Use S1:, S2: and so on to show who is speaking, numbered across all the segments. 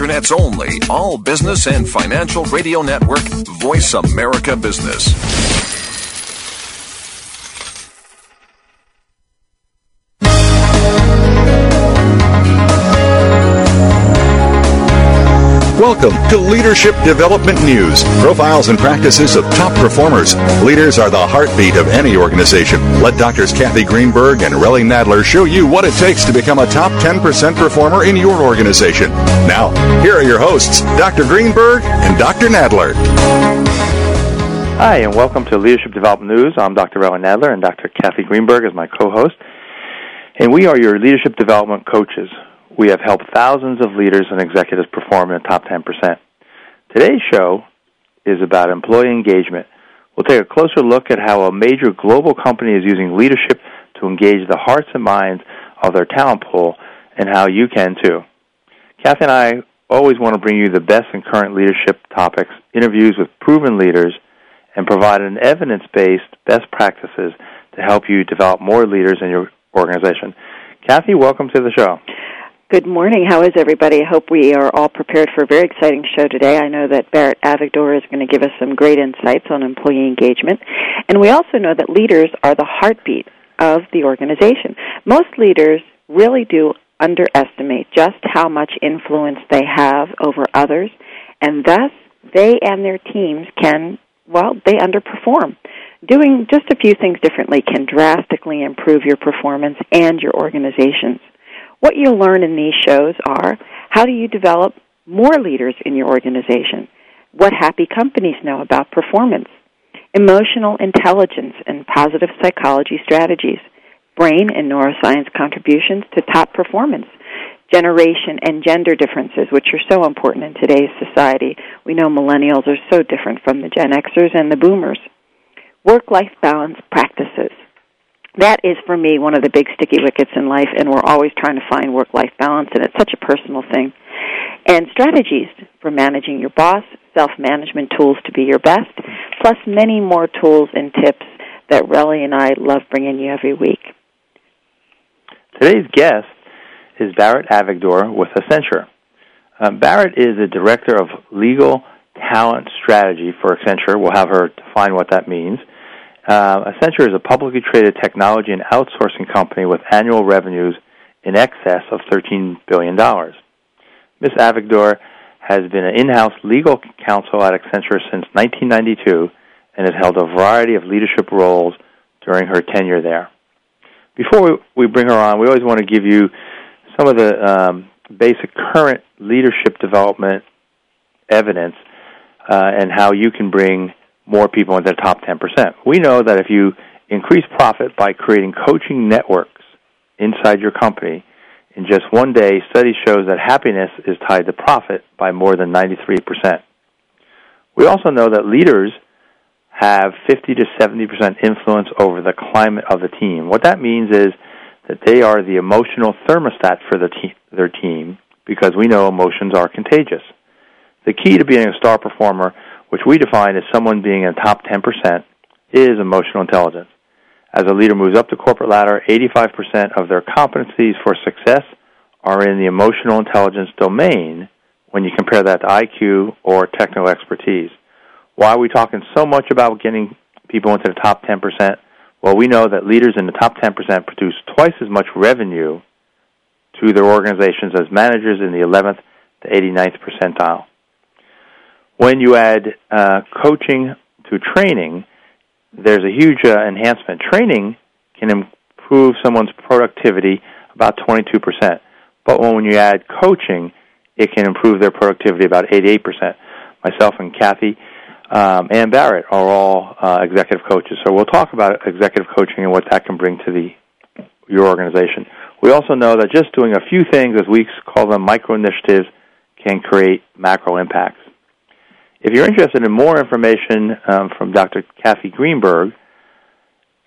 S1: Internet's only all business and financial radio network, Voice America Business.
S2: Welcome to Leadership Development News. Profiles and practices of top performers. Leaders are the heartbeat of any organization. Let Doctors Cathy Greenberg and Relly Nadler show you what it takes to become a top 10% performer in your organization. Now, here are your hosts, Dr. Greenberg and Dr. Nadler.
S3: Hi, and welcome to Leadership Development News. I'm Dr. Relly Nadler, and Dr. Cathy Greenberg is my co-host. And we are your leadership development coaches. We have helped thousands of leaders and executives perform in the top 10%. Today's show is about employee engagement. We'll take a closer look at how a major global company is using leadership to engage the hearts and minds of their talent pool and how you can too. Cathy and I always want to bring you the best in current leadership topics, interviews with proven leaders, and provide an evidence-based best practices to help you develop more leaders in your organization. Cathy, welcome to the show.
S4: Good morning. How is everybody? I hope we are all prepared for a very exciting show today. I know that Barrett Avigdor is going to give us some great insights on employee engagement. And we also know that leaders are the heartbeat of the organization. Most leaders really do underestimate just how much influence they have over others, and thus they and their teams can, well, they underperform. Doing just a few things differently can drastically improve your performance and your organization's. What you'll learn in these shows are how do you develop more leaders in your organization? What happy companies know about performance? Emotional intelligence and positive psychology strategies. Brain and neuroscience contributions to top performance. Generation and gender differences, which are so important in today's society. We know millennials are so different from the Gen Xers and the boomers. Work life balance practices that is for me one of the big sticky wickets in life and we're always trying to find work life balance and it's such a personal thing. And strategies for managing your boss self management tools to be your best plus many more tools and tips that relly and i love bringing you every week.
S3: Today's guest is barrett avigdor with accenture. Um, barrett is the director of legal talent strategy for accenture. We'll have her define what that means uh, Accenture is a publicly traded technology and outsourcing company with annual revenues in excess of $13 billion. Ms. Avigdor has been an in-house legal counsel at Accenture since 1992 and has held a variety of leadership roles during her tenure there. Before we bring her on, we always want to give you some of the um, basic current leadership development evidence uh, and how you can bring more people into the top 10%. We know that if you increase profit by creating coaching networks inside your company, in just one day, study shows that happiness is tied to profit by more than 93%. We also know that leaders have 50 to 70% influence over the climate of the team. What that means is that they are the emotional thermostat for the te- their team because we know emotions are contagious. The key to being a star performer which we define as someone being in the top 10%, is emotional intelligence. As a leader moves up the corporate ladder, 85% of their competencies for success are in the emotional intelligence domain when you compare that to IQ or technical expertise. Why are we talking so much about getting people into the top 10%? Well, we know that leaders in the top 10% produce twice as much revenue to their organizations as managers in the 11th to 89th percentile. When you add uh, coaching to training, there's a huge uh, enhancement. Training can improve someone's productivity about 22%. But when you add coaching, it can improve their productivity about 88%. Myself and Cathy um, and Barrett are all uh, executive coaches. So we'll talk about executive coaching and what that can bring to the your organization. We also know that just doing a few things, as we call them micro initiatives, can create macro impacts. If you're interested in more information um, from Dr. Cathy Greenberg,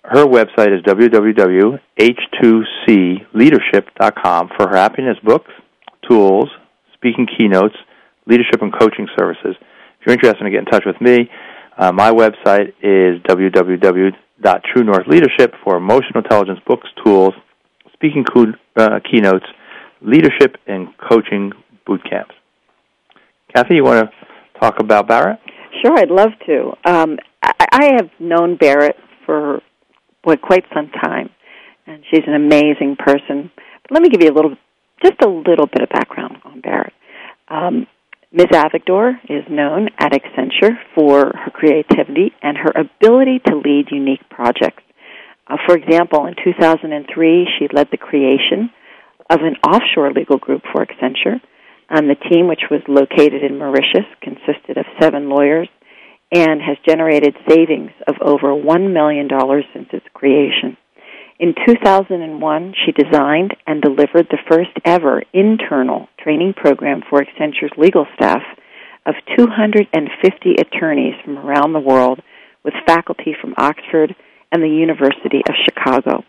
S3: her website is www.h2cleadership.com for her happiness books, tools, speaking keynotes, leadership and coaching services. If you're interested in getting in touch with me, uh, my website is www.truenorthleadership for emotional intelligence books, tools, speaking co- uh, keynotes, leadership and coaching boot camps. Cathy, you want to talk about Barrett?
S4: Sure, I'd love to. Um, I, I have known Barrett for well, quite some time, and she's an amazing person. But let me give you a little, just a little bit of background on Barrett. Um, Ms. Avigdor is known at Accenture for her creativity and her ability to lead unique projects. Uh, for example, in 2003, she led the creation of an offshore legal group for Accenture. Um, the team, which was located in Mauritius, consisted of seven lawyers and has generated savings of over $1 million since its creation. In 2001, she designed and delivered the first ever internal training program for Accenture's legal staff of 250 attorneys from around the world with faculty from Oxford and the University of Chicago.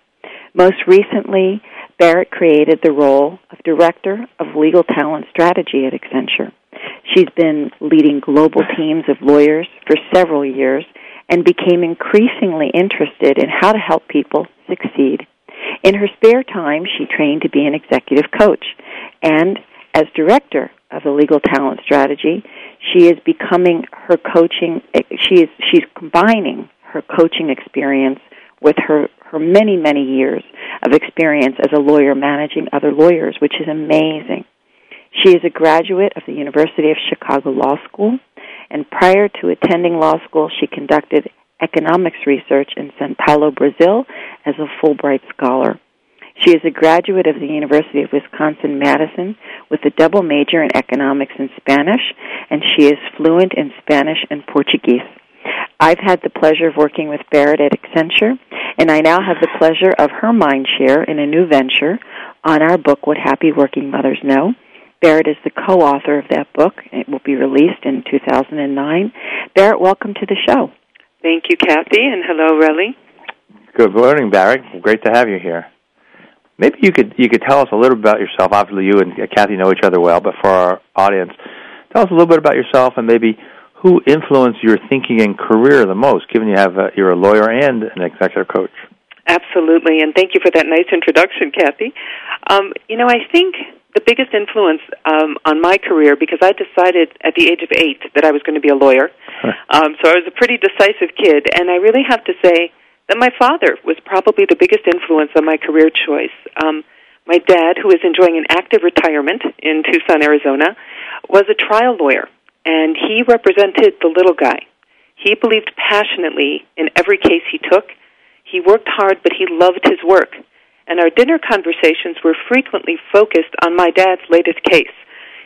S4: Most recently, Barrett created the role of Director of Legal Talent Strategy at Accenture. She's been leading global teams of lawyers for several years and became increasingly interested in how to help people succeed. In her spare time, she trained to be an executive coach. And as director of the legal talent strategy, she is becoming her coaching, she is, she's combining her coaching experience with her, her many, many years of experience as a lawyer managing other lawyers, which is amazing. She is a graduate of the University of Chicago Law School, and prior to attending law school, she conducted economics research in Sao Paulo, Brazil, as a Fulbright scholar. She is a graduate of the University of Wisconsin Madison with a double major in economics and Spanish, and she is fluent in Spanish and Portuguese. I've had the pleasure of working with Barrett at Accenture, and I now have the pleasure of her mind share in a new venture on our book, What Happy Working Mothers Know. Barrett is the co-author of that book. It will be released in 2009. Barrett, welcome to the show.
S5: Thank you, Cathy, and hello, Relly.
S3: Good morning, Barrett. Great to have you here. Maybe you could you could tell us a little bit about yourself. Obviously, you and Cathy know each other well, but for our audience, tell us a little bit about yourself and maybe who influenced your thinking and career the most, given you have a, you're a lawyer and an executive coach.
S5: Absolutely, and thank you for that nice introduction, Cathy. Um, you know, I think the biggest influence um, on my career because I decided at the age of eight that I was going to be a lawyer. um, so I was a pretty decisive kid, and I really have to say that my father was probably the biggest influence on my career choice. Um, my dad, who is enjoying an active retirement in Tucson, Arizona, was a trial lawyer and he represented the little guy. He believed passionately in every case he took. He worked hard, but he loved his work. And our dinner conversations were frequently focused on my dad's latest case.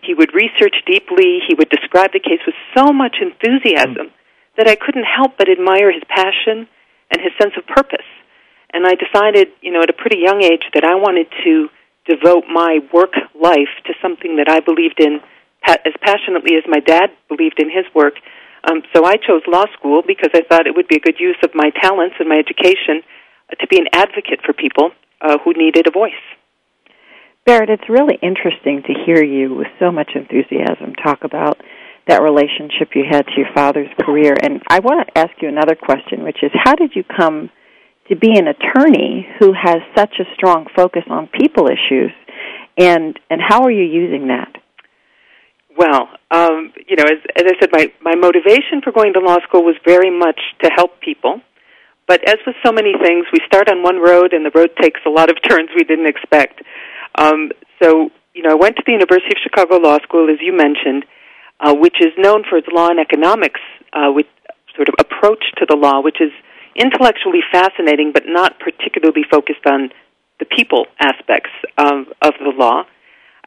S5: He would research deeply, he would describe the case with so much enthusiasm that I couldn't help but admire his passion and his sense of purpose. And I decided, you know, at a pretty young age that I wanted to devote my work life to something that I believed in as passionately as my dad believed in his work. Um, so I chose law school because I thought it would be a good use of my talents and my education uh, to be an advocate for people uh, who needed a voice.
S4: Barrett, it's really interesting to hear you with so much enthusiasm talk about that relationship you had to your father's career. And I want to ask you another question, which is how did you come to be an attorney who has such a strong focus on people issues? And, and how are you using that?
S5: Well, um, you know, as, as I said, my, my motivation for going to law school was very much to help people. But as with so many things, we start on one road and the road takes a lot of turns we didn't expect. Um, so, you know, I went to the University of Chicago Law School, as you mentioned, uh, which is known for its law and economics uh, with sort of approach to the law, which is intellectually fascinating but not particularly focused on the people aspects of, of the law.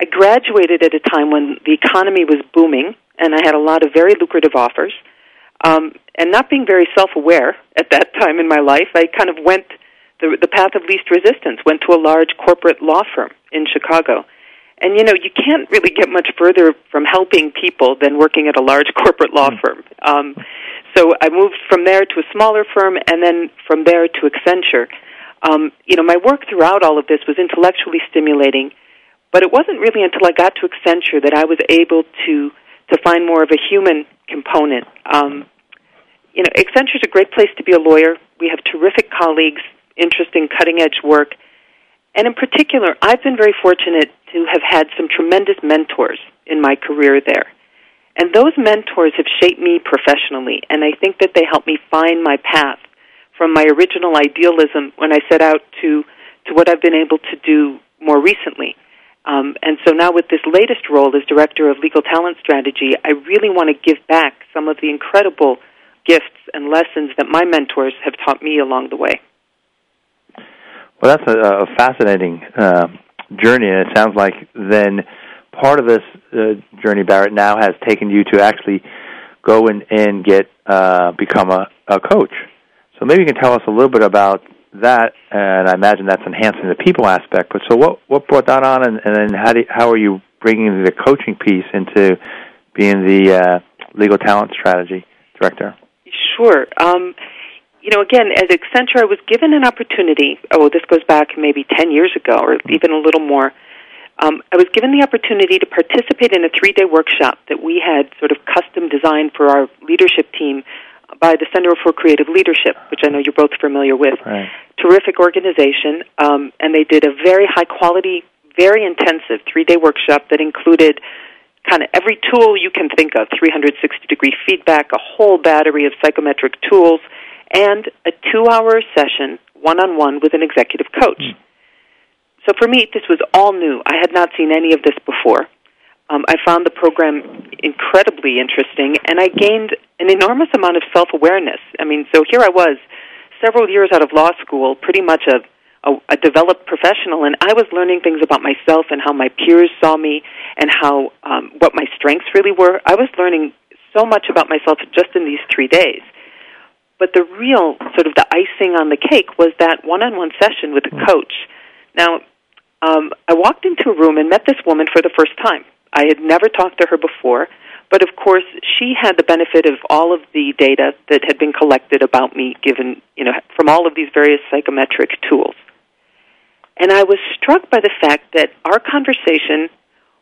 S5: I graduated at a time when the economy was booming, and I had a lot of very lucrative offers. Um, and not being very self-aware at that time in my life, I kind of went the, the path of least resistance. Went to a large corporate law firm in Chicago, and you know you can't really get much further from helping people than working at a large corporate law firm. Um, so I moved from there to a smaller firm, and then from there to Accenture. Um, you know, my work throughout all of this was intellectually stimulating but it wasn't really until I got to Accenture that I was able to to find more of a human component. Um, you know, Accenture is a great place to be a lawyer. We have terrific colleagues, interesting, cutting edge work, and in particular, I've been very fortunate to have had some tremendous mentors in my career there. And those mentors have shaped me professionally, and I think that they helped me find my path from my original idealism when I set out to, to what I've been able to do more recently. Um, and so now, with this latest role as Director of Legal Talent Strategy, I really want to give back some of the incredible gifts and lessons that my mentors have taught me along the way.
S3: Well, that's a, a fascinating uh, journey, and it sounds like then part of this uh, journey, Barrett, now has taken you to actually go and, and get uh, become a, a coach. So maybe you can tell us a little bit about that, and I imagine that's enhancing the people aspect. But so, what what brought that on, and, and then how do how are you bringing the coaching piece into being the uh, legal talent strategy director?
S5: Sure. Um, you know, again, as Accenture, I was given an opportunity. Oh, this goes back maybe ten years ago, or even a little more. Um, I was given the opportunity to participate in a three-day workshop that we had sort of custom designed for our leadership team by the Center for Creative Leadership, which I know you're both familiar with.
S3: Right.
S5: Terrific organization, um, and they did a very high quality, very intensive three day workshop that included kind of every tool you can think of 360 degree feedback, a whole battery of psychometric tools, and a two hour session one on one with an executive coach. Mm. So for me, this was all new. I had not seen any of this before. Um, I found the program incredibly interesting, and I gained an enormous amount of self awareness. I mean, so here I was, several years out of law school, pretty much a, a, a developed professional, and I was learning things about myself and how my peers saw me and how um, what my strengths really were. I was learning so much about myself just in these three days. But the real sort of the icing on the cake was that one-on-one session with a hmm. coach. Now, um, I walked into a room and met this woman for the first time. I had never talked to her before, but of course, she had the benefit of all of the data that had been collected about me, given you know from all of these various psychometric tools. And I was struck by the fact that our conversation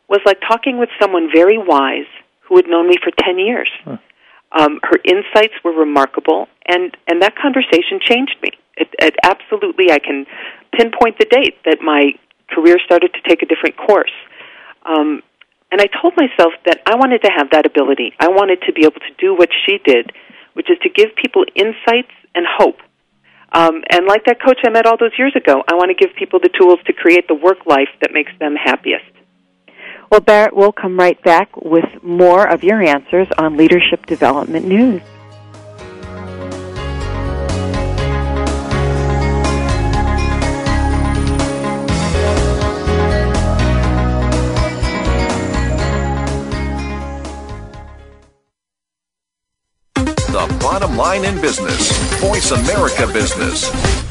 S5: was like talking with someone very wise who had known me for ten years. Huh. Um, her insights were remarkable, and and that conversation changed me. It, it absolutely, I can pinpoint the date that my career started to take a different course. Um, and I told myself that I wanted to have that ability. I wanted to be able to do what she did, which is to give people insights and hope. Um, and like that coach I met all those years ago, I want to give people the tools to create the work life that makes them happiest.
S4: Well, Barrett, we'll come right back with more of your answers on Leadership Development News.
S1: Bottom line in business. Voice America Business.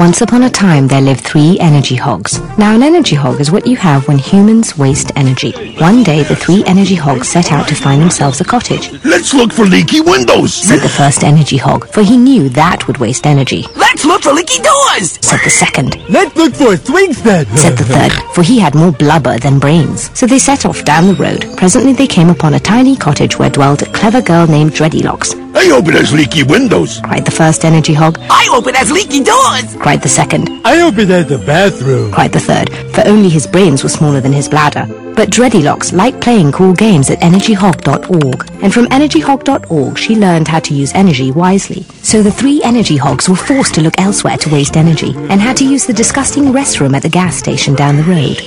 S6: Once upon a time, there lived three energy hogs. Now, an energy hog is what you have when humans waste energy. One day, the three energy hogs set out to find themselves a cottage.
S7: Let's look for leaky windows,
S6: said the first energy hog, for he knew that would waste energy.
S8: Let's look for leaky doors,
S6: said the second.
S9: Let's look for a swing set,
S6: said the third, for he had more blubber than brains. So they set off down the road. Presently, they came upon a tiny cottage where dwelled a clever girl named Dreadylocks.
S7: I hope it has leaky windows,
S6: cried the first energy hog.
S8: I hope it has leaky doors,
S6: cried the second.
S9: I hope it has a bathroom,
S6: cried the third, for only his brains were smaller than his bladder. But Dreadylocks liked playing cool games at energyhog.org, and from energyhog.org she learned how to use energy wisely. So the three energy hogs were forced to look elsewhere to waste energy, and had to use the disgusting restroom at the gas station down the road.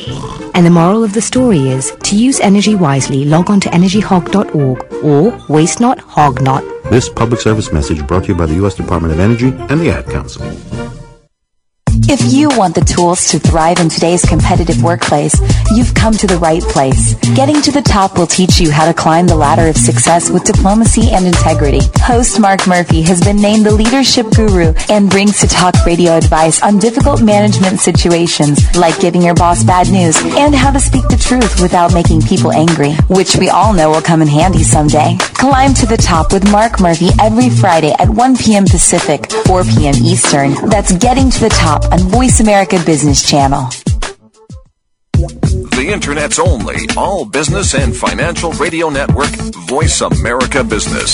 S6: And the moral of the story is, to use energy wisely, log on to energyhog.org or waste not, hog not.
S10: This public service message brought to you by the U.S. Department of Energy and the Ad Council.
S11: If you want the tools to thrive in today's competitive workplace, you've come to the right place. Getting to the top will teach you how to climb the ladder of success with diplomacy and integrity. Host Mark Murphy has been named the leadership guru and brings to talk radio advice on difficult management situations like giving your boss bad news and how to speak the truth without making people angry, which we all know will come in handy someday. Climb to the top with Mark Murphy every Friday at 1 p.m. Pacific, 4 p.m. Eastern. That's Getting to the Top on Voice America Business Channel.
S1: The Internet's only all business and financial radio network, Voice America Business.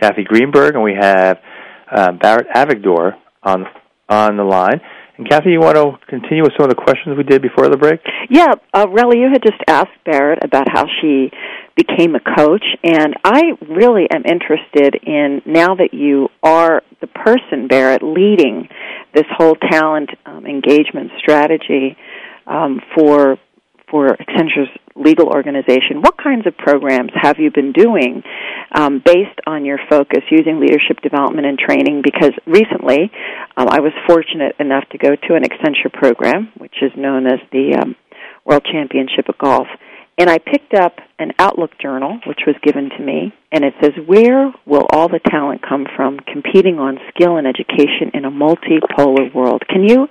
S3: Cathy Greenberg, and we have uh, Barrett Avigdor on on the line. And Cathy, you want to continue with some of the questions we did before the break?
S4: Yeah, uh, Relly, you had just asked Barrett about how she became a coach, and I really am interested in now that you are the person, Barrett, leading this whole talent um, engagement strategy um, for for Accenture's legal organization. What kinds of programs have you been doing um, based on your focus using leadership development and training? Because recently, um, I was fortunate enough to go to an Accenture program, which is known as the um, World Championship of Golf. And I picked up an Outlook journal, which was given to me, and it says, Where will all the talent come from competing on skill and education in a multipolar world? Can you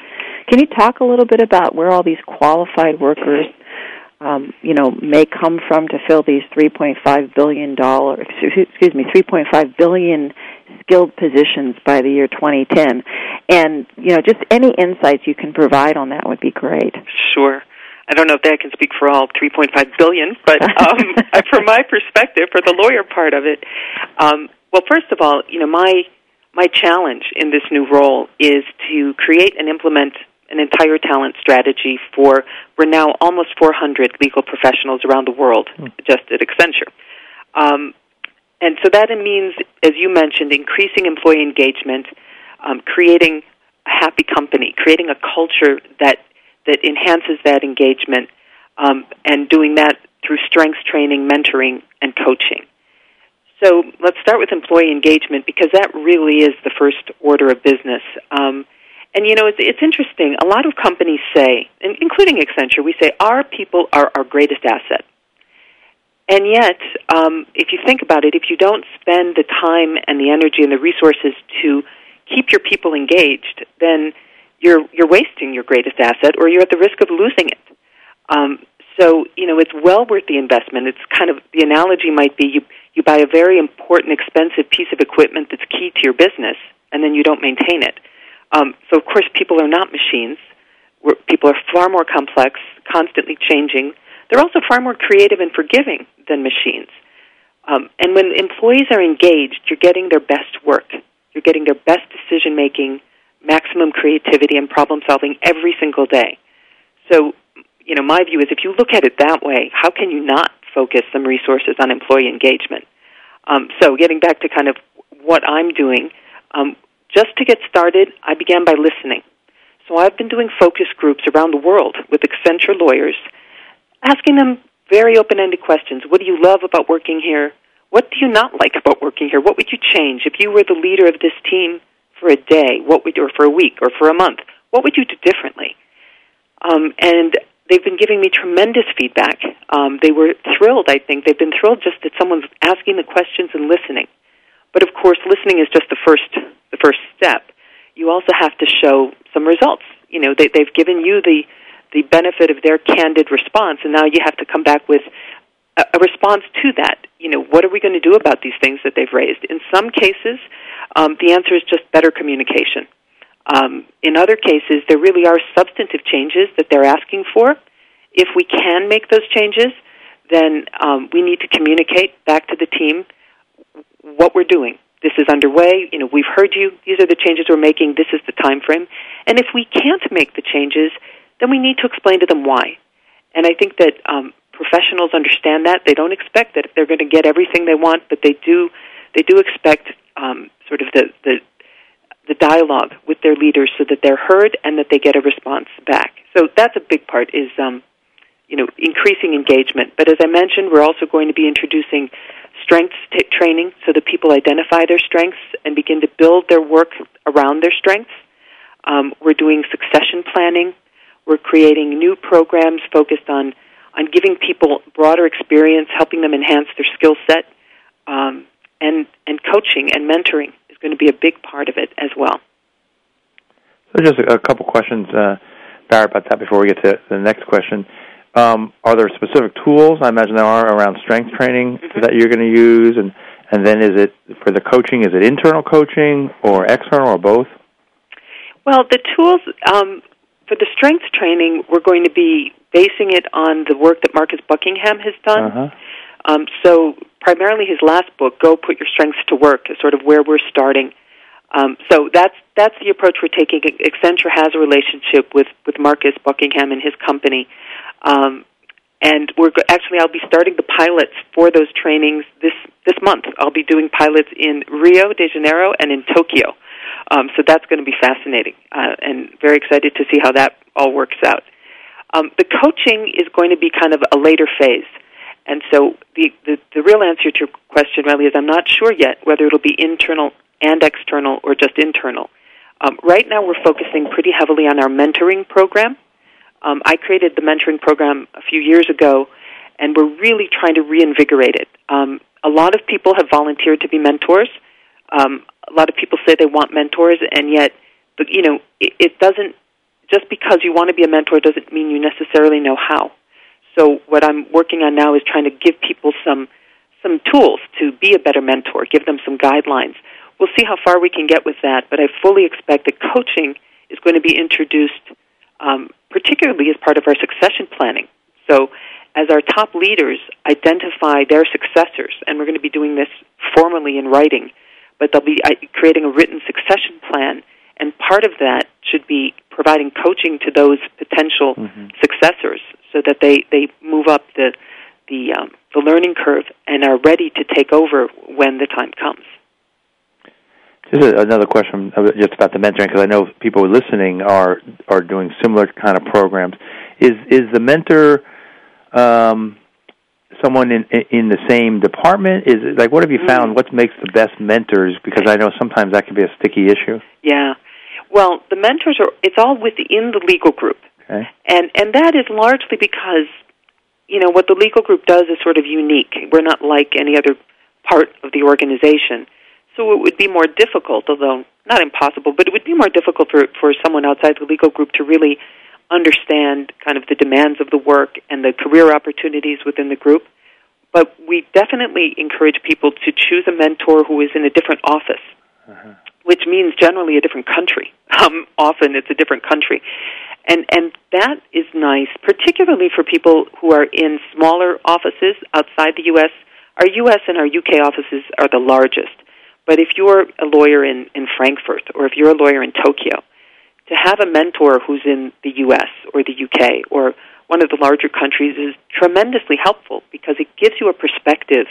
S4: can you talk a little bit about where all these qualified workers um, you know, may come from to fill these 3.5 billion dollar, excuse me, 3.5 billion skilled positions by the year 2010. And you know, just any insights you can provide on that would be great.
S5: Sure. I don't know if I can speak for all 3.5 billion, but um, from my perspective, for the lawyer part of it, um, well, first of all, you know, my my challenge in this new role is to create and implement an entire talent strategy for we're now almost 400 legal professionals around the world mm. just at Accenture. Um, and so that means, as you mentioned, increasing employee engagement, um, creating a happy company, creating a culture that that enhances that engagement, um, and doing that through strengths training, mentoring, and coaching. So let's start with employee engagement because that really is the first order of business. Um, and you know, it's, it's interesting. A lot of companies say, including Accenture, we say our people are our greatest asset. And yet, um, if you think about it, if you don't spend the time and the energy and the resources to keep your people engaged, then you're you're wasting your greatest asset, or you're at the risk of losing it. Um, so you know, it's well worth the investment. It's kind of the analogy might be you you buy a very important, expensive piece of equipment that's key to your business, and then you don't maintain it. Um, so, of course, people are not machines. We're, people are far more complex, constantly changing. They're also far more creative and forgiving than machines. Um, and when employees are engaged, you're getting their best work. You're getting their best decision making, maximum creativity, and problem solving every single day. So, you know, my view is if you look at it that way, how can you not focus some resources on employee engagement? Um, so, getting back to kind of what I'm doing, um, just to get started, I began by listening. So I've been doing focus groups around the world with Accenture lawyers, asking them very open ended questions. What do you love about working here? What do you not like about working here? What would you change if you were the leader of this team for a day, what would or for a week or for a month? What would you do differently? Um, and they've been giving me tremendous feedback. Um, they were thrilled. I think they've been thrilled just that someone's asking the questions and listening. But of course, listening is just the first the first step. You also have to show some results. You know, they, they've given you the the benefit of their candid response, and now you have to come back with a, a response to that. You know, what are we going to do about these things that they've raised? In some cases, um, the answer is just better communication. Um, in other cases, there really are substantive changes that they're asking for. If we can make those changes, then um, we need to communicate back to the team what we're doing. This is underway. You know, we've heard you. These are the changes we're making. This is the time frame. And if we can't make the changes, then we need to explain to them why. And I think that um, professionals understand that. They don't expect that they're going to get everything they want, but they do. They do expect um, sort of the, the the dialogue with their leaders so that they're heard and that they get a response back. So that's a big part. Is um, you know increasing engagement. But as I mentioned, we're also going to be introducing strengths t- training so that people identify their strengths and begin to build their work around their strengths. Um, we're doing succession planning. We're creating new programs focused on on giving people broader experience, helping them enhance their skill set, um, and and coaching and mentoring is going to be a big part of it as well.
S3: So, just a, a couple questions, uh, Barrett, about that before we get to the next question. Um, are there specific tools? I imagine there are around strength training mm-hmm. that you're going to use, and and then is it for the coaching? Is it internal coaching or external or both?
S5: Well, the tools um, for the strength training, we're going to be basing it on the work that Marcus Buckingham has done.
S3: Uh-huh.
S5: Um, so primarily his last book, "Go Put Your Strengths to Work," is sort of where we're starting. Um, so that's that's the approach we're taking. Accenture has a relationship with with Marcus Buckingham and his company, um, and we're actually I'll be starting the pilots for those trainings this this month. I'll be doing pilots in Rio de Janeiro and in Tokyo. Um, so that's going to be fascinating, uh, and very excited to see how that all works out. Um, the coaching is going to be kind of a later phase. And so the, the, the real answer to your question, Relly, is I'm not sure yet whether it'll be internal and external or just internal. Um, right now, we're focusing pretty heavily on our mentoring program. Um, I created the mentoring program a few years ago, and we're really trying to reinvigorate it. Um, a lot of people have volunteered to be mentors. Um, a lot of people say they want mentors, and yet, you know, it, it doesn't. Just because you want to be a mentor doesn't mean you necessarily know how. So what I'm working on now is trying to give people some some tools to be a better mentor, give them some guidelines. We'll see how far we can get with that, but I fully expect that coaching is going to be introduced, um, particularly as part of our succession planning. So, as our top leaders identify their successors, and we're going to be doing this formally in writing, but they'll be uh, creating a written succession plan, and part of that should be providing coaching to those potential mm-hmm. successors so that they, they move up the the um, the learning curve and are ready to take over when the time comes.
S3: Just another question just about the mentoring because I know people listening are are doing similar kind of programs. Is is the mentor um, someone in in the same department? Is it, like what have you found? Mm. What makes the best mentors? Because I know sometimes that can be a sticky issue.
S5: Yeah. Well, the mentors are it's all within the legal group.
S3: Okay.
S5: And and that is largely because you know what the legal group does is sort of unique. We're not like any other part of the organization. So it would be more difficult, although not impossible, but it would be more difficult for for someone outside the legal group to really understand kind of the demands of the work and the career opportunities within the group. But we definitely encourage people to choose a mentor who is in a different office, uh-huh. which means generally a different country. Um, often it's a different country and and that is nice, particularly for people who are in smaller offices outside the U.S. Our U.S. and our U.K. offices are the largest, but if you're a lawyer in in Frankfurt or if you're a lawyer in Tokyo, to have a mentor who's in the U.S. or the U.K. or one of the larger countries is tremendously helpful because it gives you a perspective.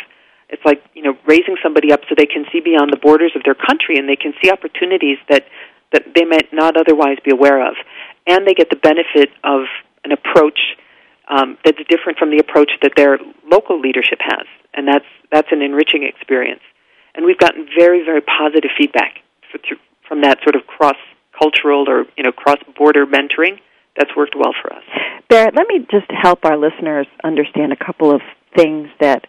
S5: It's like you know raising somebody up so they can see beyond the borders of their country and they can see opportunities that that they might not otherwise be aware of and they get the benefit of an approach um, that's different from the approach that their local leadership has, and that's that's an enriching experience. And we've gotten very very positive feedback from that sort of cross cultural or you know cross border mentoring. That's worked well for us.
S4: Barrett, let me just help our listeners understand a couple of things that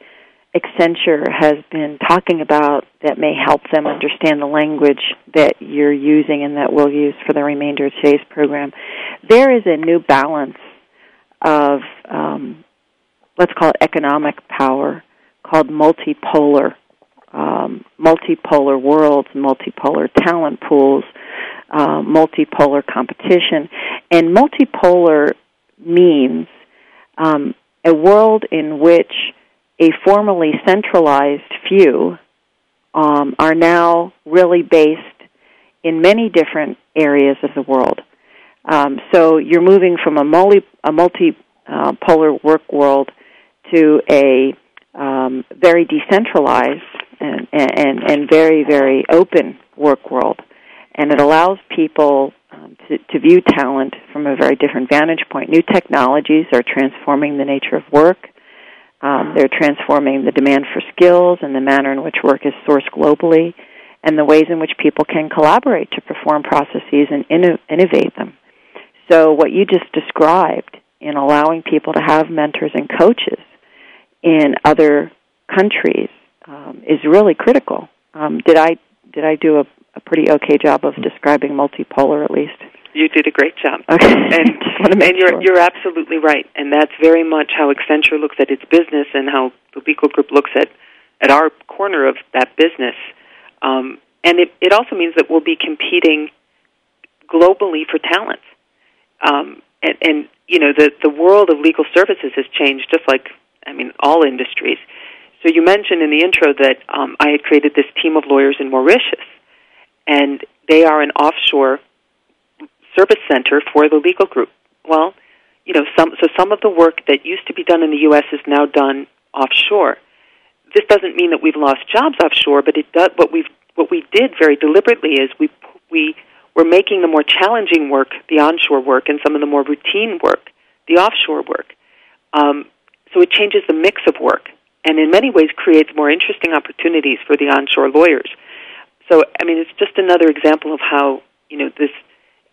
S4: Accenture has been talking about that may help them understand the language that you're using and that we'll use for the remainder of today's program. There is a new balance of, um, let's call it economic power, called multipolar, um, multipolar worlds, multipolar talent pools. uh, multipolar competition. And multipolar means um, a world in which a formerly centralized few um, are now really based in many different areas of the world. Um, so you're moving from a multi a multipolar work world to a um, very decentralized and, and and very very open work world, and it allows people um, to, to view talent from a very different vantage point. New technologies are transforming the nature of work. Um, they're transforming the demand for skills and the manner in which work is sourced globally, and the ways in which people can collaborate to perform processes and inno- innovate them. So, what you just described in allowing people to have mentors and coaches in other countries um, is really critical. Um, did I did I do a, a pretty okay job of describing multipolar at least?
S5: You did a great job.
S4: Okay.
S5: And, and you're
S4: sure.
S5: you're absolutely right, and that's very much how Accenture looks at its business, and how the legal group looks at at our corner of that business. Um, and it it also means that we'll be competing globally for talent. Um, and, and you know the the world of legal services has changed, just like I mean all industries. So you mentioned in the intro that um, I had created this team of lawyers in Mauritius, and they are an offshore service center for the legal group. Well, you know, some so some of the work that used to be done in the U.S. is now done offshore. This doesn't mean that we've lost jobs offshore, but it does. What we've what we did very deliberately is we we were making the more challenging work, the onshore work, and some of the more routine work, the offshore work. Um, so it changes the mix of work, and in many ways creates more interesting opportunities for the onshore lawyers. So, I mean, it's just another example of how you know this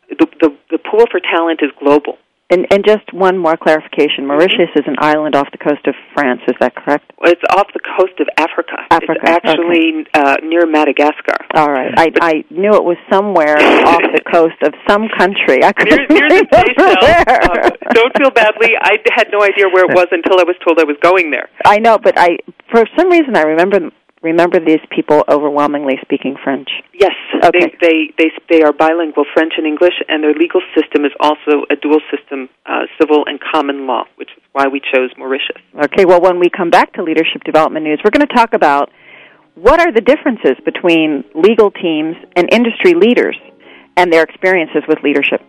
S5: the, the, the pool for talent is global.
S4: And, and just one more clarification: Mauritius is an island off the coast of France. Is that correct?
S5: It's off the coast of Africa.
S4: Africa,
S5: It's actually uh, near Madagascar.
S4: All right. I, I knew it was somewhere off the coast of some country. I couldn't
S5: near the Seychelles.
S4: where.
S5: Uh, don't feel badly. I had no idea where it was until I was told I was going there.
S4: I know, but I for some reason I remember remember these people overwhelmingly speaking French.
S5: Yes,
S4: Okay.
S5: they, they they they are bilingual, French and English, and their legal system is also a dual system, uh, civil and common law, which is why we chose Mauritius.
S4: Okay, well, when we come back to Leadership Development News, we're going to talk about what are the differences between legal teams and industry leaders and their experiences with leadership.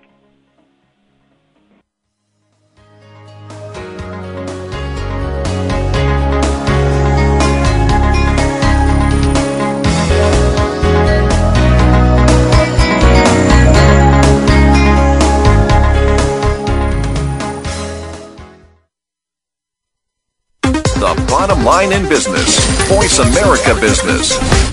S1: Bottom line in business. Voice America Business.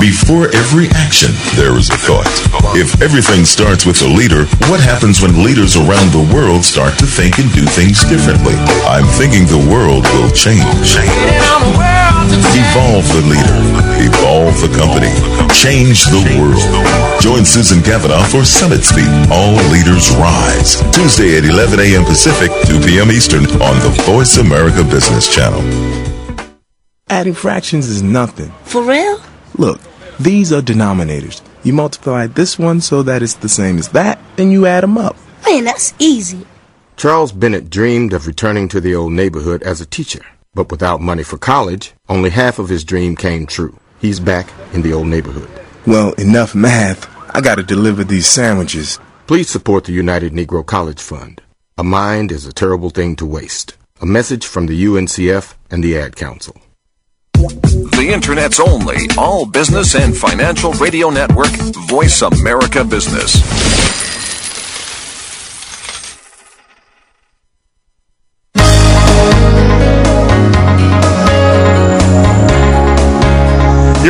S12: Before every action, there is a thought. If everything starts with a leader, what happens when leaders around the world start to think and do things differently? I'm thinking the world will change. Evolve the leader. Evolve the company. Change the world. Join Susan Kavanaugh for Summit Speak. All Leaders Rise. Tuesday at 11 a.m. Pacific, 2 p.m. Eastern on the Voice America Business Channel.
S13: Adding fractions is nothing.
S8: For real?
S13: Look, these are denominators. You multiply this one so that it's the same as that, then you add them up.
S8: Man, that's easy.
S14: Charles Bennett dreamed of returning to the old neighborhood as a teacher, but without money for college, only half of his dream came true. He's back in the old neighborhood.
S13: Well, enough math. I gotta deliver these sandwiches.
S14: Please support the United Negro College Fund. A mind is a terrible thing to waste. A message from the UNCF and the Ad Council.
S1: The Internet's only all business and financial radio network, Voice America Business.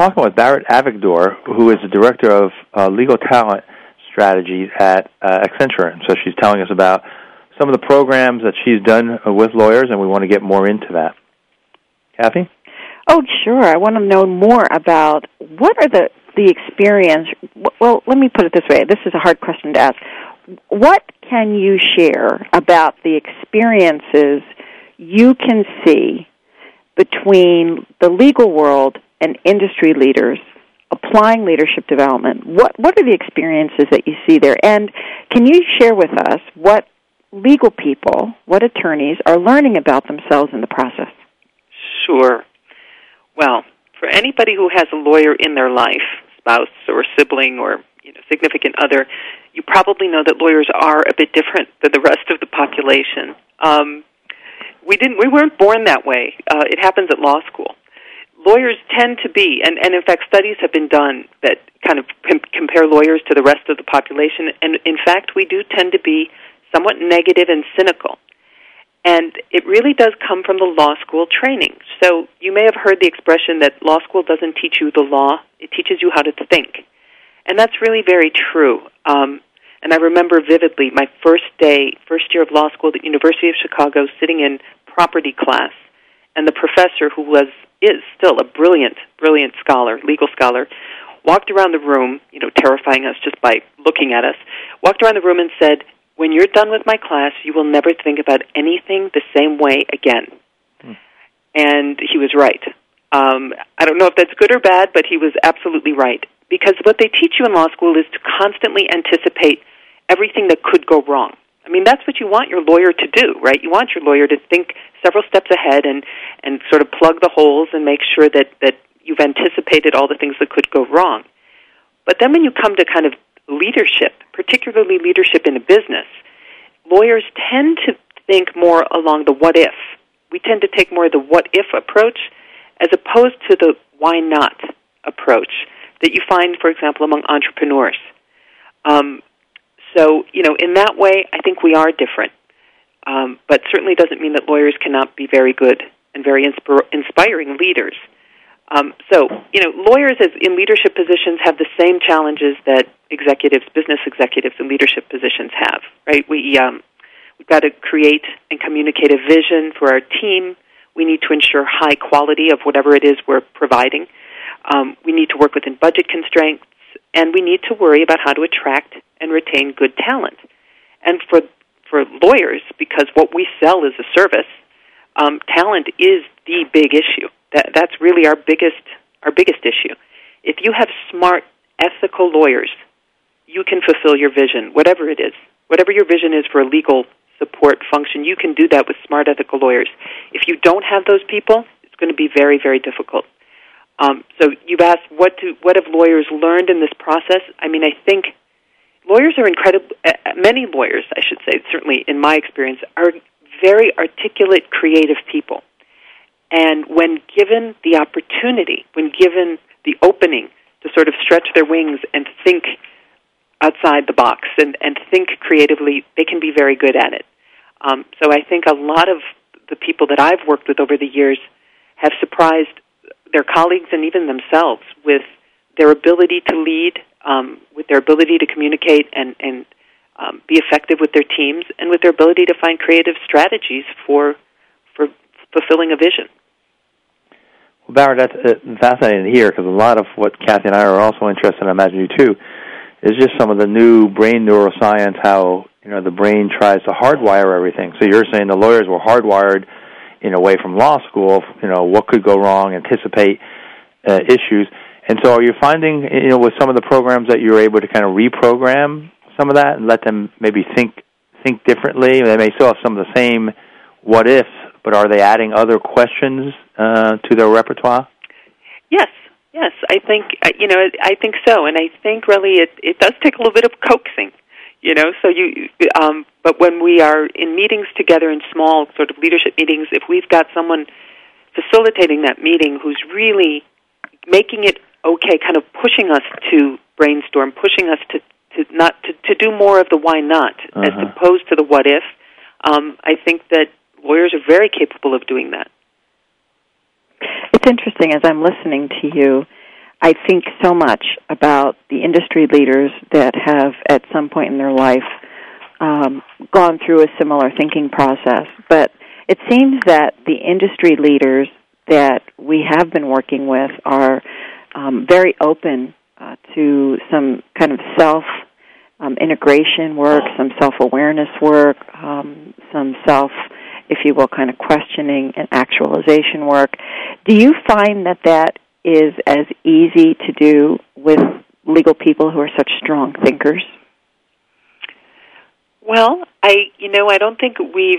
S3: talking with Barrett Avigdor, who is the director of uh, legal talent strategies at uh, Accenture. And so she's telling us about some of the programs that she's done with lawyers, and we want to get more into that. Cathy?
S4: Oh, sure. I want to know more about what are the the experience. Well, let me put it this way. This is a hard question to ask. What can you share about the experiences you can see between the legal world and industry leaders applying leadership development. What what are the experiences that you see there? And can you share with us what legal people, what attorneys are learning about themselves in the process?
S5: Sure. Well, for anybody who has a lawyer in their life, spouse or sibling or you know, significant other, you probably know that lawyers are a bit different than the rest of the population. Um, we didn't. We weren't born that way. Uh, it happens at law school lawyers tend to be, and, and in fact, studies have been done that kind of com- compare lawyers to the rest of the population, and in fact, we do tend to be somewhat negative and cynical. And it really does come from the law school training. So you may have heard the expression that law school doesn't teach you the law, it teaches you how to think. And that's really very true. Um, and I remember vividly my first day, first year of law school at the University of Chicago, sitting in property class, and the professor, who was is still a brilliant, brilliant scholar, legal scholar, walked around the room, you know, terrifying us just by looking at us, walked around the room and said, When you're done with my class, you will never think about anything the same way again. Hmm. And he was right. Um, I don't know if that's good or bad, but he was absolutely right. Because what they teach you in law school is to constantly anticipate everything that could go wrong. I mean, that's what you want your lawyer to do, right? You want your lawyer to think several steps ahead and and sort of plug the holes and make sure that that you've anticipated all the things that could go wrong. But then when you come to kind of leadership, particularly leadership in a business, lawyers tend to think more along the what if. We tend to take more of the what if approach as opposed to the why not approach that you find, for example, among entrepreneurs. Um, so, you know, in that way, I think we are different. Um, but certainly doesn't mean that lawyers cannot be very good and very insp- inspiring leaders. Um, so, you know, lawyers as in leadership positions have the same challenges that executives, business executives in leadership positions have, right? We, um, we've got to create and communicate a vision for our team. We need to ensure high quality of whatever it is we're providing. Um, we need to work within budget constraints, and we need to worry about how to attract and retain good talent. And for for lawyers, because what we sell is a service, um, talent is the big issue. That that's really our biggest our biggest issue. If you have smart, ethical lawyers, you can fulfill your vision, whatever it is. Whatever your vision is for a legal support function, you can do that with smart, ethical lawyers. If you don't have those people, it's going to be very, very difficult. Um, so you've asked what do what have lawyers learned in this process? I mean, I think lawyers are incredible. Uh, many lawyers, I should say, certainly in my experience, are very articulate, creative people. And when given the opportunity, when given the opening to sort of stretch their wings and think outside the box and, and think creatively, they can be very good at it. Um, so I think a lot of the people that I've worked with over the years have surprised their colleagues and even themselves with their ability to lead, um, with their ability to communicate and, and um, be effective with their teams, and with their ability to find creative strategies for for fulfilling a vision.
S3: Well, Barrett, that's uh, fascinating to hear because a lot of what Cathy and I are also interested in, I imagine you too, is just some of the new brain neuroscience, how you know the brain tries to hardwire everything. So you're saying the lawyers were hardwired in know away from law school, you know, what could go wrong, anticipate uh, issues. And so are you finding, you know, with some of the programs that you're able to kind of reprogram some of that and let them maybe think think differently? They may still have some of the same what ifs, but are they adding other questions uh, to their repertoire?
S5: Yes, yes, I think uh, you know I think so, and I think really it it does take a little bit of coaxing, you know. So you, um, but when we are in meetings together in small sort of leadership meetings, if we've got someone facilitating that meeting who's really making it okay, kind of pushing us to brainstorm, pushing us to to not to, to do more of the why not
S3: uh-huh.
S5: as opposed to the what if. Um, I think that lawyers are very capable of doing that.
S4: It's interesting as I'm listening to you. I think so much about the industry leaders that have, at some point in their life, um, gone through a similar thinking process. But it seems that the industry leaders that we have been working with are um, very open uh, to some kind of self um, integration work, some self awareness work, um, some self if you will, kind of questioning and actualization work. Do you find that that is as easy to do with legal people who are such strong thinkers?
S5: Well, I you know I don't think we've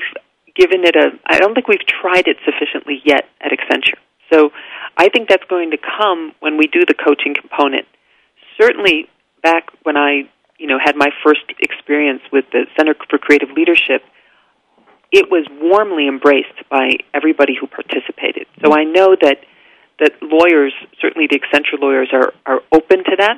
S5: given it a I don't think we've tried it sufficiently yet at Accenture. So I think that's going to come when we do the coaching component. Certainly back when I you know had my first experience with the Center for Creative Leadership, it was warmly embraced by everybody who participated. So I know that that lawyers, certainly the Accenture lawyers, are are open to that.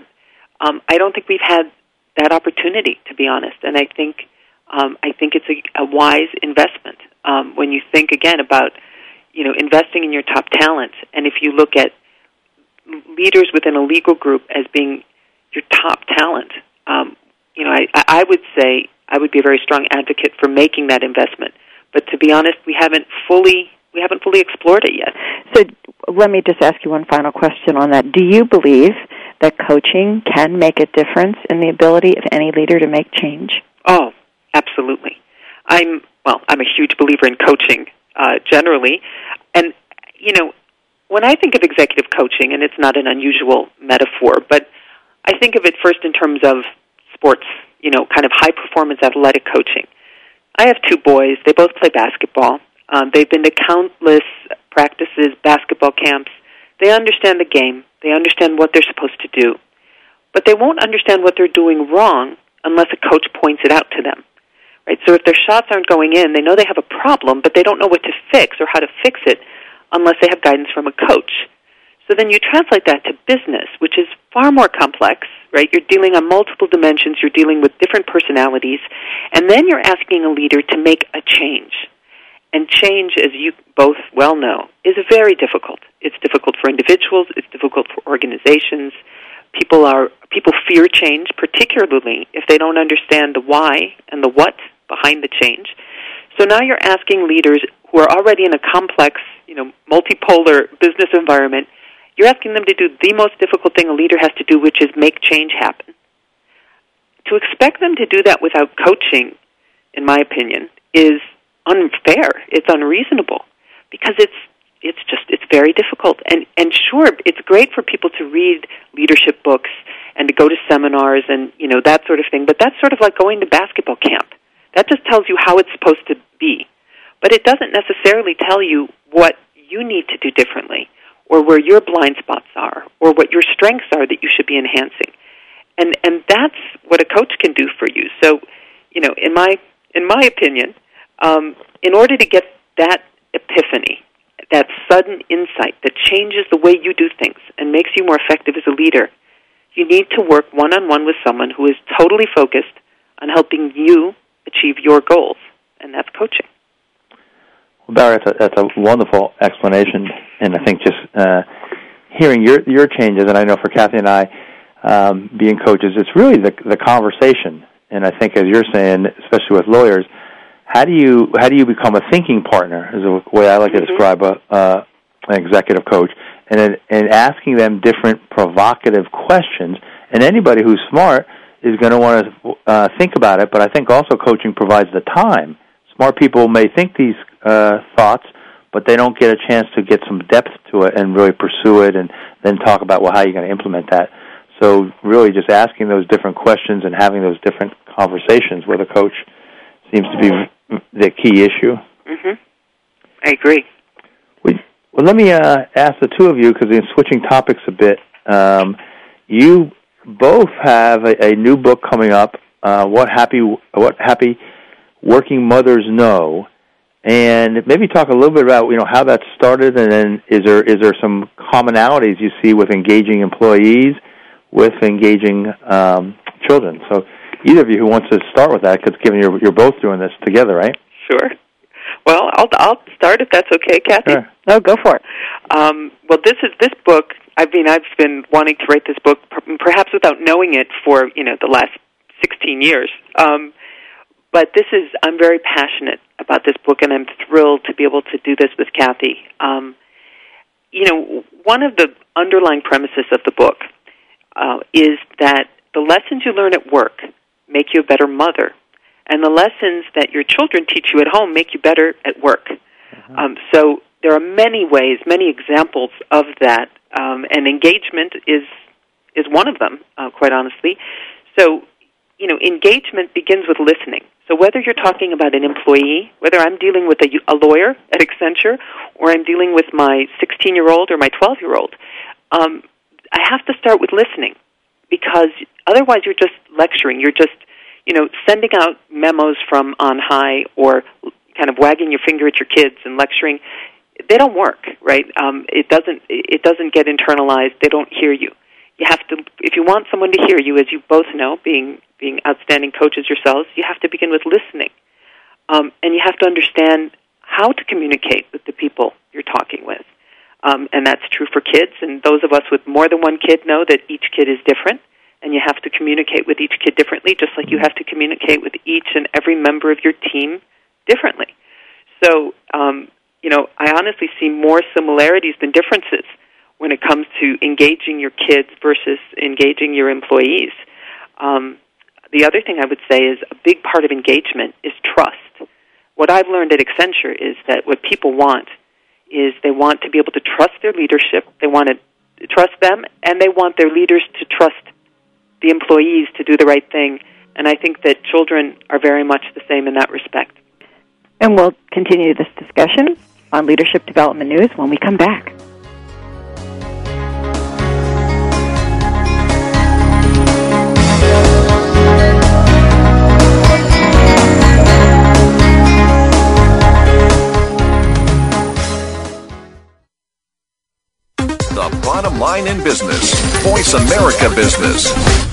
S5: Um, I don't think we've had that opportunity, to be honest, and I think um, I think it's a, a wise investment. Um, when you think again about you know investing in your top talent, and if you look at leaders within a legal group as being your top talent, um, you know I, I would say I would be a very strong advocate for making that investment. But to be honest, we haven't fully we haven't fully explored it yet.
S4: So let me just ask you one final question on that. Do you believe that coaching can make a difference in the ability of any leader to make change?
S5: Oh, absolutely. I'm well. I'm a huge believer in coaching uh, generally, and you know, when I think of executive coaching, and it's not an unusual metaphor, but I think of it first in terms of sports. You know, kind of high performance athletic coaching I have two boys. They both play basketball. Um, they've been to countless practices, basketball camps. They understand the game. They understand what they're supposed to do. But they won't understand what they're doing wrong unless a coach points it out to them. Right? So if their shots aren't going in, they know they have a problem, but they don't know what to fix or how to fix it unless they have guidance from a coach. So then you translate that to business, which is far more complex, right? You're dealing on multiple dimensions, you're dealing with different personalities, and then you're asking a leader to make a change. And change, as you both well know, is very difficult. It's difficult for individuals, it's difficult for organizations. People are people fear change, particularly if they don't understand the why and the what behind the change. So now you're asking leaders who are already in a complex, you know, multipolar business environment you're asking them to do the most difficult thing a leader has to do, which is make change happen. To expect them to do that without coaching, in my opinion, is unfair. It's unreasonable because it's it's just it's very difficult. And and sure, it's great for people to read leadership books and to go to seminars and you know that sort of thing. But that's sort of like going to basketball camp. That just tells you how it's supposed to be, but it doesn't necessarily tell you what you need to do differently or where your blind spots are or what your strengths are that you should be enhancing and and that's what a coach can do for you so you know in my in my opinion um, in order to get that epiphany that sudden insight that changes the way you do things and makes you more effective as a leader you need to work one on one with someone who is totally focused on helping you achieve your goals and that's coaching
S3: well, Barrett, that's a, that's a wonderful explanation, and I think just uh, hearing your your changes, and I know for Cathy and I, um, being coaches, it's really the the conversation. And I think, as you're saying, especially with lawyers, how do you how do you become a thinking partner? Is the way I like to
S5: Mm-hmm.
S3: describe a uh, an executive coach, and and asking them different provocative questions. And anybody who's smart is going to want to uh, think about it, but I think also coaching provides the time. Smart people may think these uh, thoughts, but they don't get a chance to get some depth to it and really pursue it and then talk about, well, how are you going to implement that? So really just asking those different questions and having those different conversations with a coach seems to be the key issue.
S5: Mm-hmm. I agree.
S3: We, well, let me uh, ask the two of you, because in switching topics a bit, um, you both have a, a new book coming up, uh, What Happy What Happy Working Mothers Know, and maybe talk a little bit about you know how that started, and then is there is there some commonalities you see with engaging employees, with engaging um, children? So either of you who wants to start with that, because given you're you're both doing this together, right?
S5: Sure. Well, I'll I'll start if that's okay, Cathy.
S3: Sure.
S4: No, go for it.
S5: Um, well, this is this book. I mean, I've been wanting to write this book, perhaps without knowing it, for you know the last sixteen years. Um, but this is I'm very passionate about this book, and I'm thrilled to be able to do this with Cathy. Um, you know, one of the underlying premises of the book uh, is that the lessons you learn at work make you a better mother, and the lessons that your children teach you at home make you better at work. Mm-hmm. Um, so there are many ways, many examples of that, um, and engagement is is one of them. Uh, quite honestly, so you know, engagement begins with listening. So whether you're talking about an employee, whether I'm dealing with a, a lawyer at Accenture, or I'm dealing with my 16 year old or my 12 year old, um, I have to start with listening because otherwise you're just lecturing. You're just, you know, sending out memos from on high or kind of wagging your finger at your kids and lecturing. They don't work, right? Um, it doesn't. It doesn't get internalized. They don't hear you. You have to, if you want someone to hear you, as you both know, being being outstanding coaches yourselves, you have to begin with listening, um, and you have to understand how to communicate with the people you're talking with. Um, and that's true for kids. And those of us with more than one kid know that each kid is different, and you have to communicate with each kid differently, just like you have to communicate with each and every member of your team differently. So, um, you know, I honestly see more similarities than differences when it comes to engaging your kids versus engaging your employees. Um, the other thing I would say is a big part of engagement is trust. What I've learned at Accenture is that what people want is they want to be able to trust their leadership, they want to trust them, and they want their leaders to trust the employees to do the right thing. And I think that children are very much the same in that respect.
S4: And we'll continue this discussion on Leadership Development News when we come back.
S1: Bottom line in business. Voice America Business.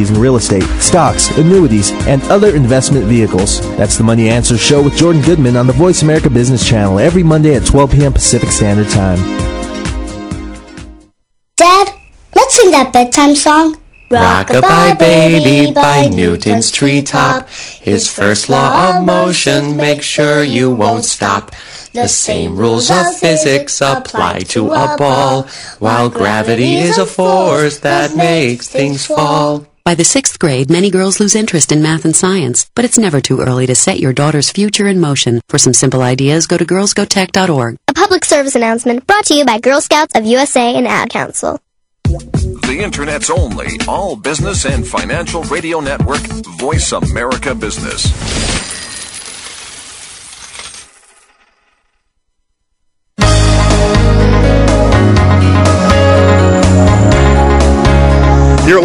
S15: in real estate, stocks, annuities, and other investment vehicles. That's the Money Answer Show with Jordan Goodman on the Voice America Business Channel every Monday at 12 p.m. Pacific Standard Time.
S16: Dad, let's sing that bedtime song. Rockabye baby by Newton's treetop. His first law of motion, make sure you won't stop. The same rules of physics apply to a ball, while gravity is a force that makes things fall.
S17: By the sixth grade, many girls lose interest in math and science, but it's never too early to set your daughter's future in motion. For some simple ideas, go to girlsgotech.org.
S18: A public service announcement brought to you by Girl Scouts of USA and Ad Council.
S1: The Internet's only all business and financial radio network, Voice America Business.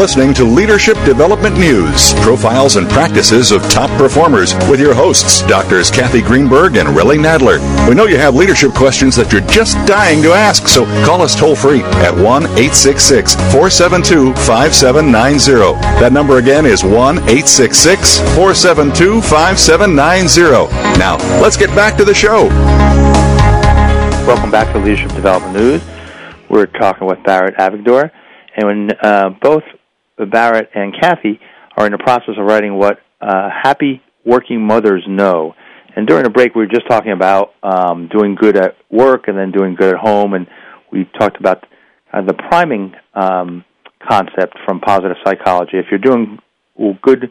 S2: Listening to Leadership Development News, profiles and practices of top performers with your hosts, Doctors Cathy Greenberg and Relly Nadler. We know you have leadership questions that you're just dying to ask, so call us toll free at 1 866 472 5790. That number again is 1 866 472 5790. Now, let's get back to the show.
S3: Welcome back to Leadership Development News. We're talking with Barrett Avigdor, and when uh, both Barrett and Cathy are in the process of writing what uh, happy working mothers know. And during the break, we were just talking about um, doing good at work and then doing good at home, and we talked about the priming um, concept from positive psychology. If you're doing good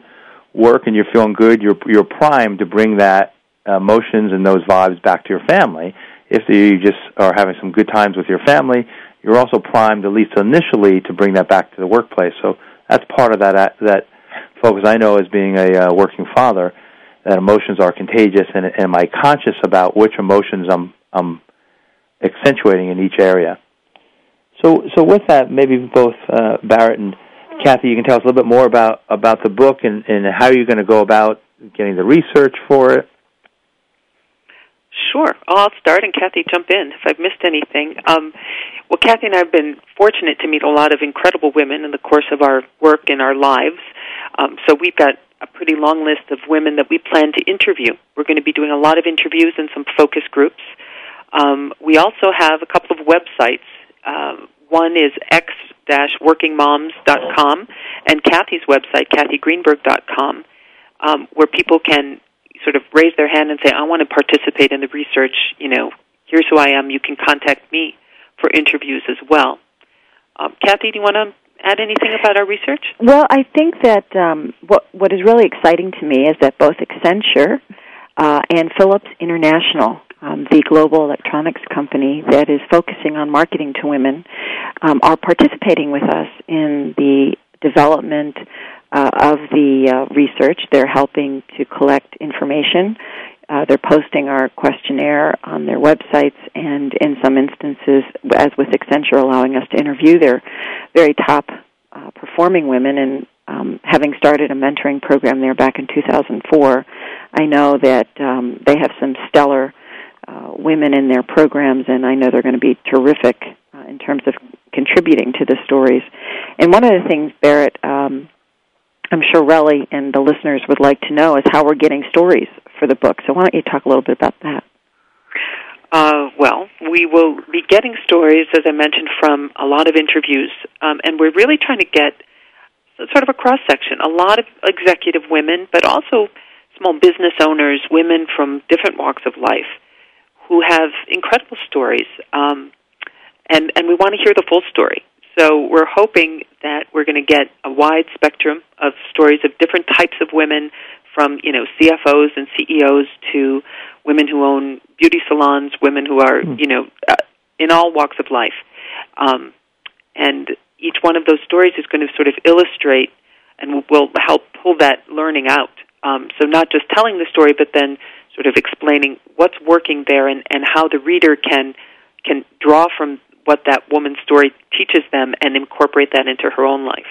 S3: work and you're feeling good, you're you're primed to bring that emotions and those vibes back to your family. If you just are having some good times with your family, you're also primed, at least initially, to bring that back to the workplace. So that's part of that that focus. I know as being a uh, working father, that emotions are contagious, and, and am I conscious about which emotions I'm I'm accentuating in each area. So so with that, maybe both uh, Barrett and Cathy, you can tell us a little bit more about about the book and, and how you're going to go about getting the research for it.
S5: Sure. I'll start and Cathy jump in if I've missed anything. Um, well, Cathy and I have been fortunate to meet a lot of incredible women in the course of our work and our lives. Um, so we've got a pretty long list of women that we plan to interview. We're going to be doing a lot of interviews and some focus groups. Um, we also have a couple of websites. Uh, one is x-workingmoms.com and Cathy's website, cathygreenberg.com, um, where people can sort of raise their hand and say, I want to participate in the research, you know, here's who I am, you can contact me for interviews as well. Um, Cathy, do you want to add anything about our research?
S4: Well, I think that um, what what is really exciting to me is that both Accenture uh, and Philips International, um, the global electronics company that is focusing on marketing to women, um, are participating with us in the development uh, of the uh, research. They're helping to collect information. Uh, they're posting our questionnaire on their websites, and in some instances, as with Accenture, allowing us to interview their very top uh, performing women. And um, having started a mentoring program there back in 2004, I know that um, they have some stellar uh, women in their programs, and I know they're going to be terrific uh, in terms of contributing to the stories. And one of the things, Barrett, um, I'm sure Relly and the listeners would like to know is how we're getting stories for the book. So why don't you talk a little bit about that?
S5: Uh, well, we will be getting stories, as I mentioned, from a lot of interviews, um, and we're really trying to get sort of a cross section. A lot of executive women, but also small business owners, women from different walks of life, who have incredible stories, um, and and we want to hear the full story. So we're hoping that we're going to get a wide spectrum of stories of different types of women, from you know CFOs and CEOs to women who own beauty salons, women who are mm. you know uh, in all walks of life, um, and each one of those stories is going to sort of illustrate and will help pull that learning out. Um, so not just telling the story, but then sort of explaining what's working there and, and how the reader can can draw from what that woman's story teaches them and incorporate that into her own life.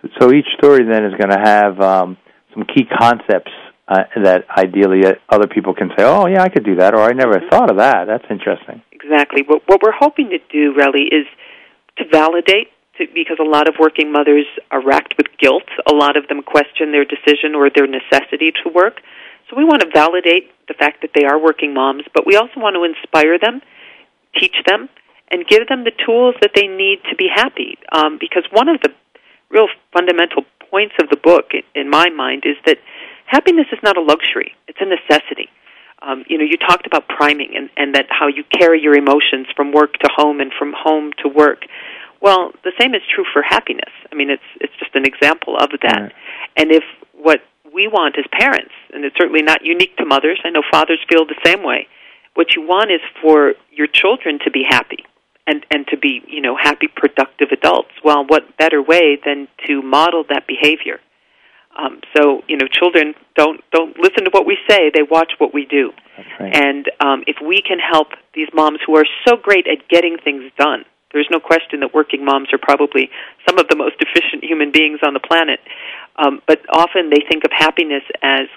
S3: So, so each story then is going to have um, some key concepts uh, that ideally uh, other people can say, "Oh, yeah, I could do that," or "I never mm-hmm. thought of that." That's interesting.
S5: Exactly. What, what we're hoping to do, really, is to validate. To, because a lot of working mothers are racked with guilt. A lot of them question their decision or their necessity to work. So we want to validate the fact that they are working moms, but we also want to inspire them, teach them, and give them the tools that they need to be happy. Um, because one of the real fundamental points of the book, in my mind, is that happiness is not a luxury; it's a necessity. Um, you know, you talked about priming and, and that how you carry your emotions from work to home and from home to work. Well, the same is true for happiness. I mean, it's it's just an example of that.
S3: Right.
S5: And if what we want as parents, and it's certainly not unique to mothers, I know fathers feel the same way. What you want is for your children to be happy and and to be, you know, happy productive adults. Well, what better way than to model that behavior? Um, so you know, children don't don't listen to what we say; they watch what we do.
S3: right.
S5: And um, if we can help these moms who are so great at getting things done, there's no question that working moms are probably some of the most efficient human beings on the planet. Um, but often they think of happiness as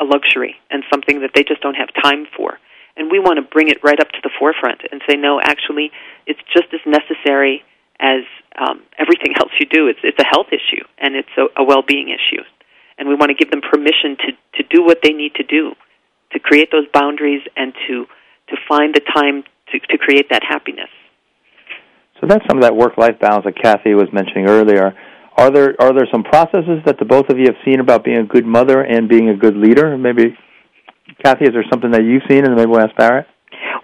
S5: a luxury and something that they just don't have time for. And we want to bring it right up to the forefront and say, no, actually, it's just as necessary as um, everything else you do. It's it's a health issue and it's a, a well-being issue and we want to give them permission to, to do what they need to do to create those boundaries and to, to find the time to, to create that happiness.
S3: So that's some of that work-life balance that Cathy was mentioning earlier. Are there are there some processes that the both of you have seen about being a good mother and being a good leader? Maybe, Cathy, is there something that you've seen, in the ask Barrett.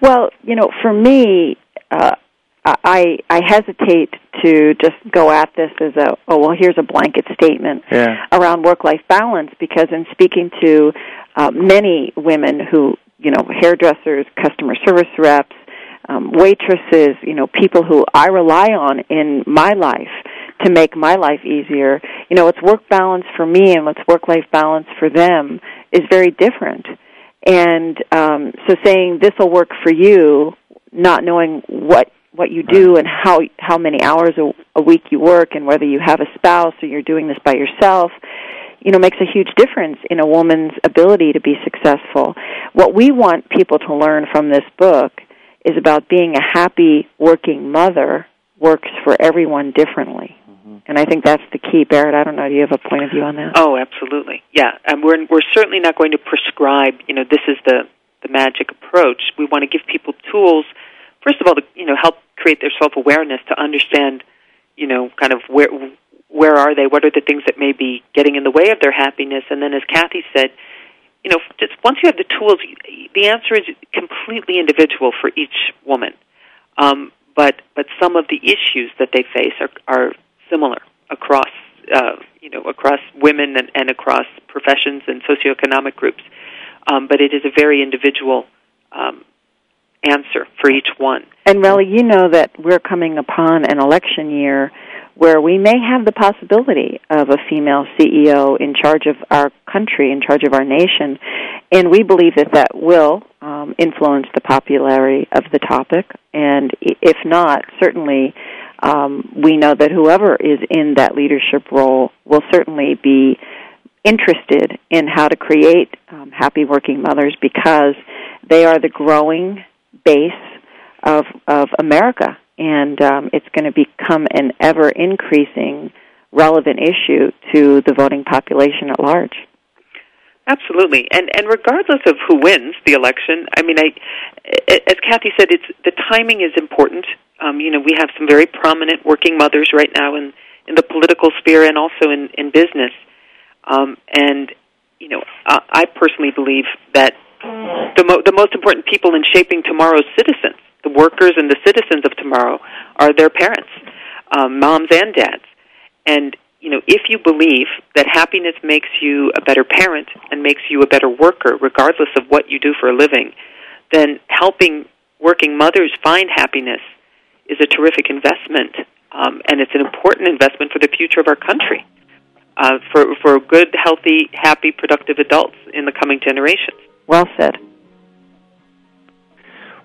S4: Well, you know, for me, uh, I I hesitate to just go at this as a oh well here's a blanket statement
S3: Yeah.
S4: around work life balance because in speaking to uh, many women who you know hairdressers, customer service reps, um, waitresses, you know people who I rely on in my life to make my life easier. You know, what's work balance for me and what's work life balance for them is very different. And um, so saying this will work for you, not knowing what what you do and how how many hours a, a week you work and whether you have a spouse or you're doing this by yourself you know makes a huge difference in a woman's ability to be successful. What we want people to learn from this book is about being a happy working mother works for everyone differently and i think that's the key barrett i don't know do you have a point of view on that
S5: Oh, absolutely. Yeah, and we're we're certainly not going to prescribe. You know, this is the the magic approach. We want to give people tools. First of all, to you know, help create their self awareness to understand. You know, kind of where where are they? What are the things that may be getting in the way of their happiness? And then, as Cathy said, you know, just once you have the tools, the answer is completely individual for each woman. Um, but but some of the issues that they face are are similar across uh, you know across women and, and across professions and socioeconomic groups. Um, but it is a very individual um, answer for each one.
S4: And Relly, you know that we're coming upon an election year where we may have the possibility of a female CEO in charge of our country, in charge of our nation, and we believe that that will um, influence the popularity of the topic. And if not, certainly um, we know that whoever is in that leadership role will certainly be interested in how to create um, happy working mothers because they are the growing base of of America, and um, it's going to become an ever increasing relevant issue to the voting population at large.
S5: Absolutely, and and regardless of who wins the election, I mean, I, as Cathy said, it's the timing is important. Um, you know, we have some very prominent working mothers right now in in the political sphere and also in in business, um, and you know, I, I personally believe that the mo- the most important people in shaping tomorrow's citizens, the workers and the citizens of tomorrow, are their parents, um, moms and dads, and you know, if you believe that happiness makes you a better parent and makes you a better worker, regardless of what you do for a living, then helping working mothers find happiness is a terrific investment, um, and it's an important investment for the future of our country, uh, for for good, healthy, happy, productive adults in the coming generations.
S4: Well said.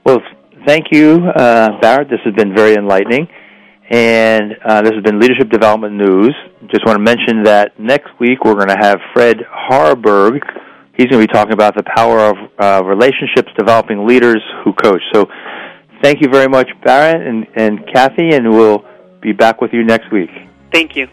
S3: Well, thank you, uh, Barrett. This has been very enlightening. And uh, this has been Leadership Development News. Just want to mention that next week we're going to have Fred Harburg. He's going to be talking about the power of uh, relationships developing leaders who coach. So thank you very much, Barrett and, and Cathy, and we'll be back with you next week.
S5: Thank you.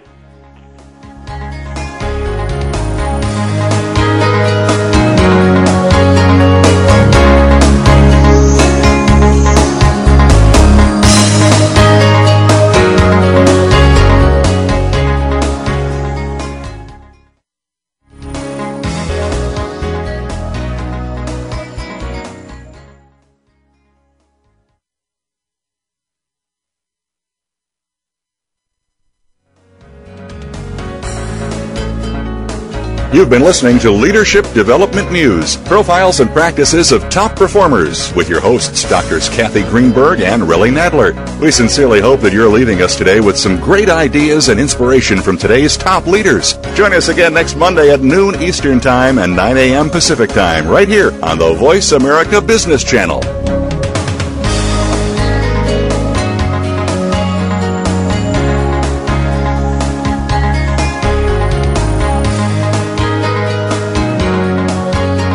S2: You've been listening to Leadership Development News, profiles and practices of top performers with your hosts, Doctors Cathy Greenberg and Relly Nadler. We sincerely hope that you're leaving us today with some great ideas and inspiration from today's top leaders. Join us again next Monday at noon Eastern Time and 9 a.m. Pacific Time right here on the Voice America Business Channel.